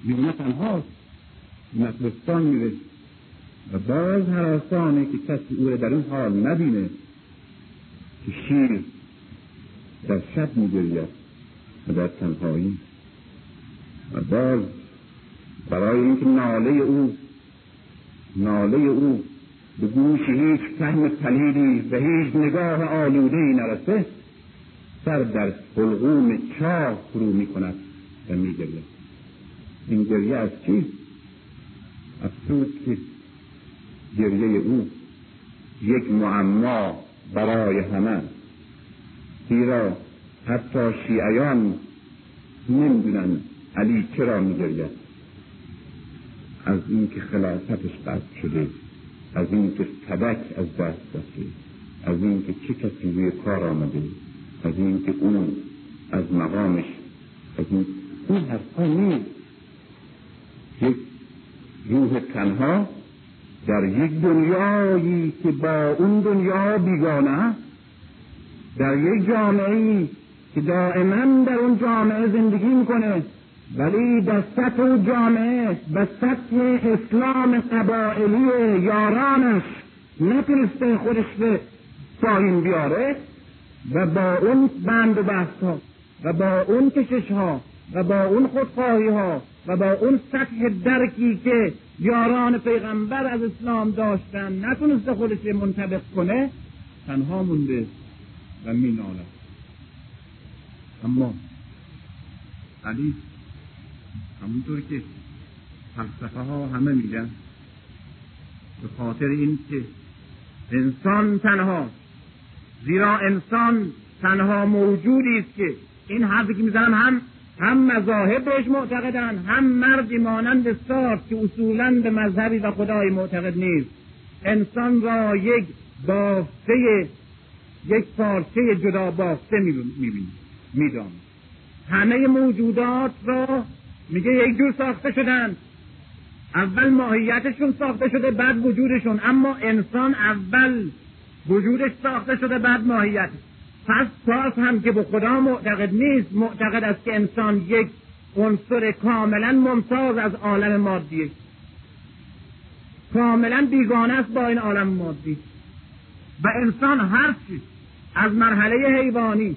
B: میونه تنهاست نقلستان میره و باز هر که کسی او را در این حال نبینه که شیر در شب میگرید و در تنهایی. و باز برای اینکه ناله او ناله او به گوش هیچ فهم پلیدی و هیچ نگاه آلوده نرسه سر در حلقوم چاه فرو می کند و می این گریه از چیست افسوس که گریه او یک معما برای همه زیرا حتی شیعیان نمی‌دونن علی چرا میگرید از اینکه خلافتش قطع شده از اینکه صدک از دست رفته از اینکه چه کسی روی کار آمده از اینکه اون از مقامش از این اون حرفها نیست. یک روح تنها در یک دنیایی که با اون دنیا بیگانه در یک جامعه که دائما در اون جامعه زندگی می‌کنه. ولی در سطح جامعه به سطح اسلام قبائلی یارانش نتونسته خودش به پایین بیاره و با اون بند و بحث ها و با اون کشش ها و با اون خودخواهی ها و با اون سطح درکی که یاران پیغمبر از اسلام داشتن نتونسته خودش منطبق کنه تنها مونده و میناله اما علی همونطور که فلسفه ها همه میگن. به خاطر این که انسان تنها زیرا انسان تنها موجودی است که این حرفی که می‌زنم هم هم مذاهب بهش معتقدن هم مردی مانند سارت که اصولا به مذهبی و خدای معتقد نیست. انسان را یک بافته یک پارچه جدا بافته می‌بینی میدان همه موجودات را میگه یک جور ساخته شدن. اول ماهیتشون ساخته شده بعد وجودشون. اما انسان اول وجودش ساخته شده بعد ماهیت. پس پاس هم که به خدا معتقد نیست معتقد است که انسان یک عنصر کاملا ممتاز از عالم مادیه کاملا بیگانه است با این عالم مادی. و انسان هرچی از مرحله حیوانی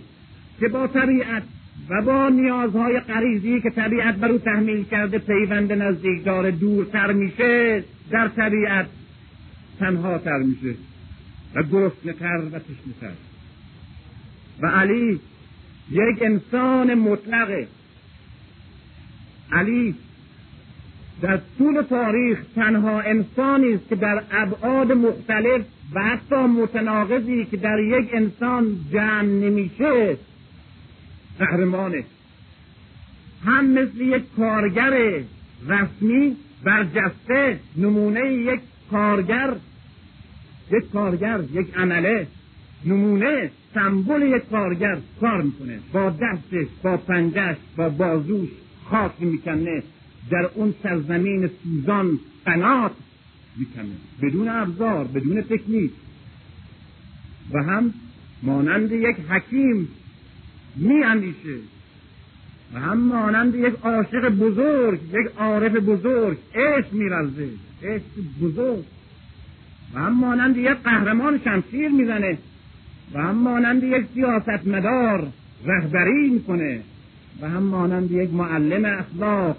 B: که با طبیعت و با نیازهای غریزی که طبیعت بر او تحمیل کرده پیوند نزدیک داره دورتر میشه در طبیعت تنها تر میشه و گرسنهتر و تشنهتر. و علی یک انسان مطلقه. علی در طول تاریخ تنها انسانی است که در ابعاد مختلف و حتی متناقضی که در یک انسان جمع نمیشه. قهرمانه. هم مثل یک کارگر رسمی برجسته نمونه یک کارگر یک کارگر یک عمله نمونه سمبل یک کارگر کار می‌کنه. با دستش با پنجش با بازوش خاک می‌کنه. در اون سرزمین سوزان قنات می‌کنه. بدون ابزار بدون تکنیک. و هم مانند یک حکیم میاندیشه. و هم مانند یک عاشق بزرگ یک عارف بزرگ عشق میرزه عشق بزرگ. و هم مانند یک قهرمان شمشیر می‌زنه. و هم مانند یک سیاستمدار رهبری می‌کنه. و هم مانند یک معلم اخلاق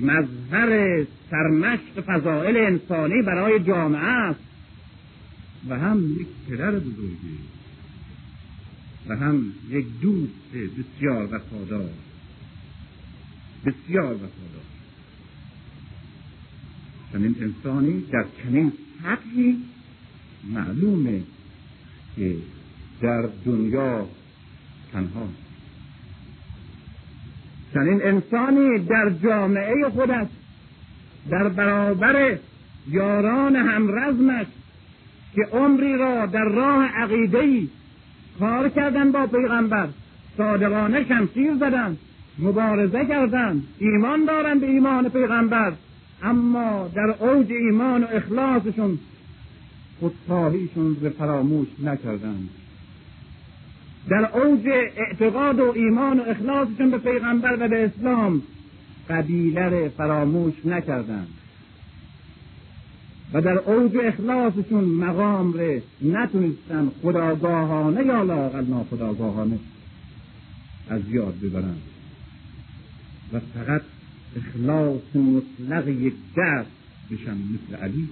B: مظهر سرمشق فضائل انسانی برای جامعه است. و هم یک پدر بزرگی. و هم یک دوست بسیار وفادار. بسیار وفادار. چنین انسانی در چنین سطحی معلومه که در دنیا تنها. چنین انسانی در جامعه خودش در برابر یاران همرزمش که عمری را در راه عقیدهی کار کردن با پیغمبر. صادقانه شمشیر زدن. مبارزه کردن. ایمان دارن به ایمان پیغمبر. اما در اوج ایمان و اخلاصشون خودخواهیشون به فراموش نکردند در اوج اعتقاد و ایمان و اخلاصشون به پیغمبر و به اسلام قبیله فراموش نکردند و در اوج اخلاصشون مقام ره نتونستن خداگاهانه یا لاقل ناخداگاهانه. از یاد ببرند و فقط اخلاص مطلق یک دست بشن مثل علی.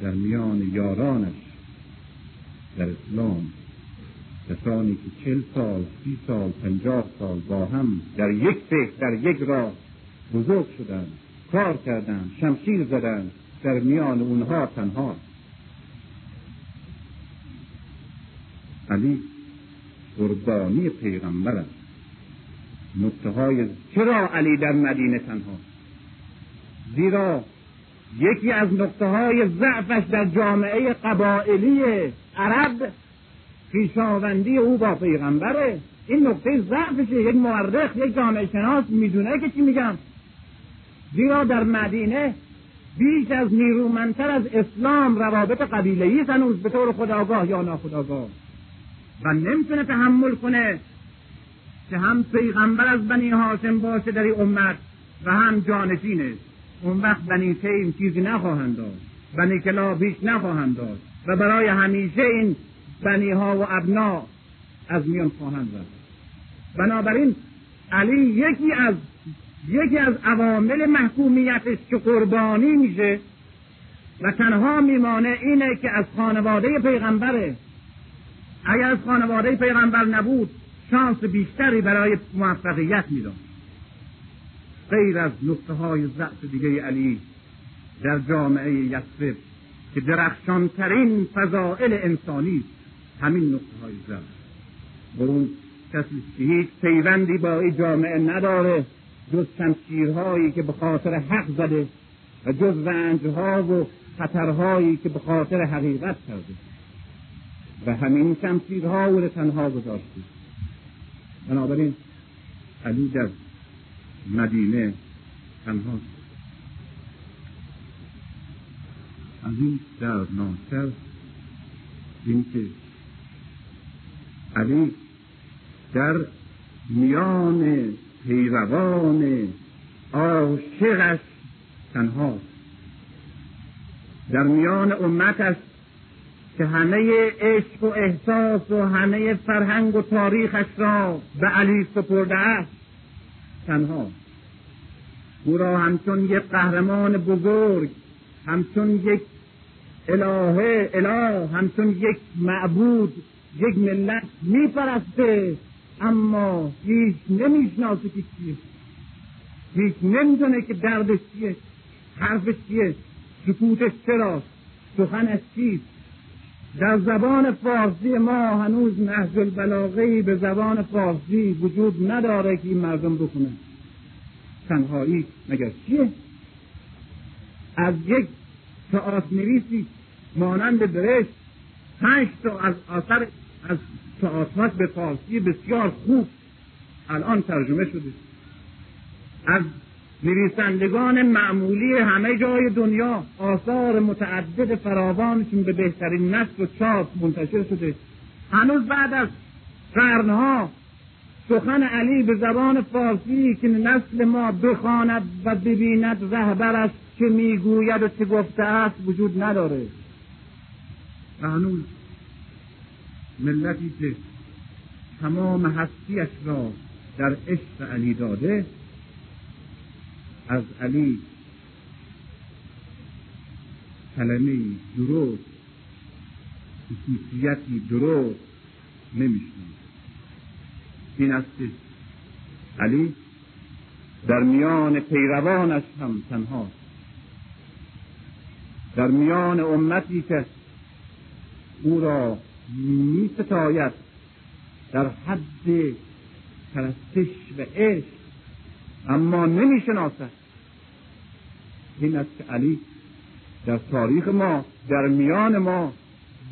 B: در میان یارانش در اسلام کسانی که چل سال سی سال پنجاه سال با هم در یک فکر در یک راه بزرگ شدند کار کردند شمشیر زدند در میان اونها تنها. علی قربانی پیغمبر است. های چرا علی در مدینه تنها؟ زیرا یکی از نقطه های ضعفش در جامعه قبائلی عرب پیشاوندی او با پیغمبره. این نقطه ضعفشه یک مورخ یک جامعه شناس می‌دونه که چی میگم. زیرا در مدینه بیش از نیرومندتر از اسلام روابط قبیلهی هنوز به طور خداگاه یا ناخداگاه. و نمی‌تونه تحمل کنه که هم پیغمبر از بنی هاشم باشه در این امت و هم جانشینه اون وقت بنی تیم چیزی نخواهند داشت. بنی کلاب هیچ نخواهند داشت. و برای همیشه این بنی ها و ابنا از میان خواهند رفت. بنابراین علی یکی از یکی از عوامل محکومیتش که قربانی میشه و تنها میمانه اینه که از خانواده پیغمبره. اگر از خانواده پیغمبر نبود شانس بیشتری برای موفقیت می‌داد. غیر از نقطه های ضعف دیگه علی در جامعه یسرب که درخشانترین فضائل انسانی همین نقطه های ضعف. و اون کسی که هیچ پیوندی با این جامعه نداره جز شمشیرهایی که به خاطر حق زده و جز رنجها و خطرهایی که به خاطر حقیقت کرده. و همین شمشیرها او تنها گذاشته. بنابراین علی در مدینه تنها از این دردناکتر اینکه علی در میان پیروان عاشقش تنها. در میان امتش که همه عشق و احساس و همه فرهنگ و تاریخش را به علی سپرده است تنها. او را همچون یک قهرمان بزرگ همچون یک الهه اله همچون یک معبود یک ملت میپرسته اما هیچ نمی‌شناسه که چیست هیچ نمی‌دونه که دردش چیه حرفش چیه سکوتش چراست سخنش چیست در زبان فارسی ما هنوز نهج البلاغه به زبان فارسی وجود نداره که این مردم بکنه تنهایی مگر چیه؟ از یک تئاتر نویسی مانند برشت پنج تا از آثر از تئاترات به فارسی بسیار خوب الان ترجمه شده. از نویسندگان معمولی همه جای دنیا آثار متعدد فراوانشون به بهترین نسل و چاپ منتشر شده. هنوز بعد از قرنها سخن علی به زبان فارسی که نسل ما بخواند و ببیند رهبرش چه می‌گوید و چه گفته است وجود نداره. هنوز ملتی که تمام هستیش را در عشق علی داده از علی کلمه درست خصوصیتی درست نمیشنید این است که علی در میان پیروانش هم تنها در میان امتی که او را می ستاید در حد پرستش و عشق. اما نمی شناسد این است که علی در تاریخ ما در میان ما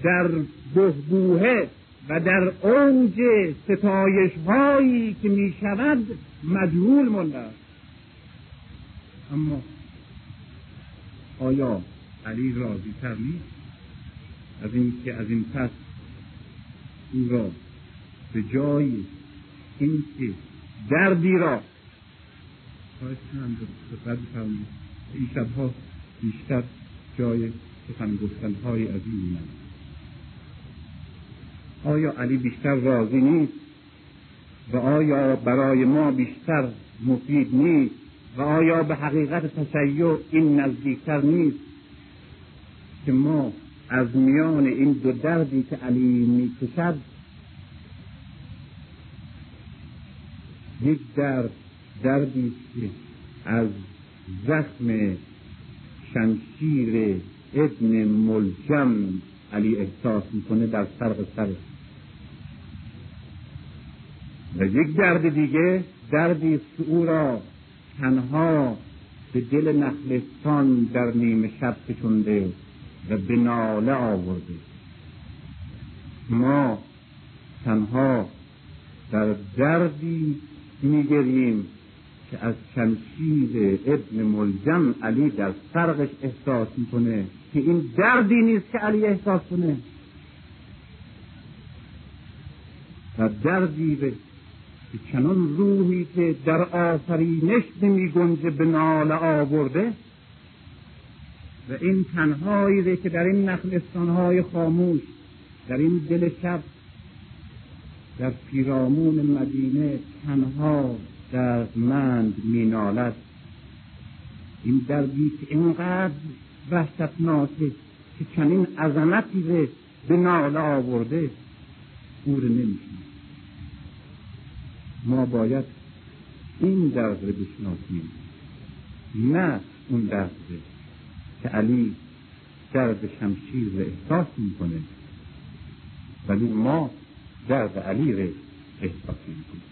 B: در بهبوهه و در اوج ستایش هایی که می شود مجهول مونده اما آیا علی راضی تر نیست از این که از این پس او را به جای اینکه دردی را این شبها بیشتر جای سخن از این آیا علی بیشتر راضی نیست؟ و آیا برای ما بیشتر مفید نیست؟ و آیا به حقیقت تشیع این نزدیکتر نیست که ما از میان این دو دردی که علی می‌کشد یک درد دردی که از زخم شمشیر ابن ملجم علی احساس می‌کنه در سرق سر. و یک درد دیگه دردی است او را تنها به دل نخلستان در نیمه شب کشونده و به ناله آورده ما تنها در دردی میگریم که از شمشیر ابن ملجم علی در سرقش احساس می‌کنه که این دردی نیست که علی احساس کنه. و دردی به چنان روحی که در آفرینش نمی گنجه به ناله آورده و این تنهایی که در این نخلستانهای خاموش در این دل شب در پیرامون مدینه تنها دردمند مینالد. این دردی که اینقدر وحشتناکه که چنین عظمتی رو به ناله آورده او رو ما باید این درد رو بشناسیم نه اون درد که علی درد شمشیر رو احساس می‌کنه ولی ما درد علی رو احساس می‌کنیم.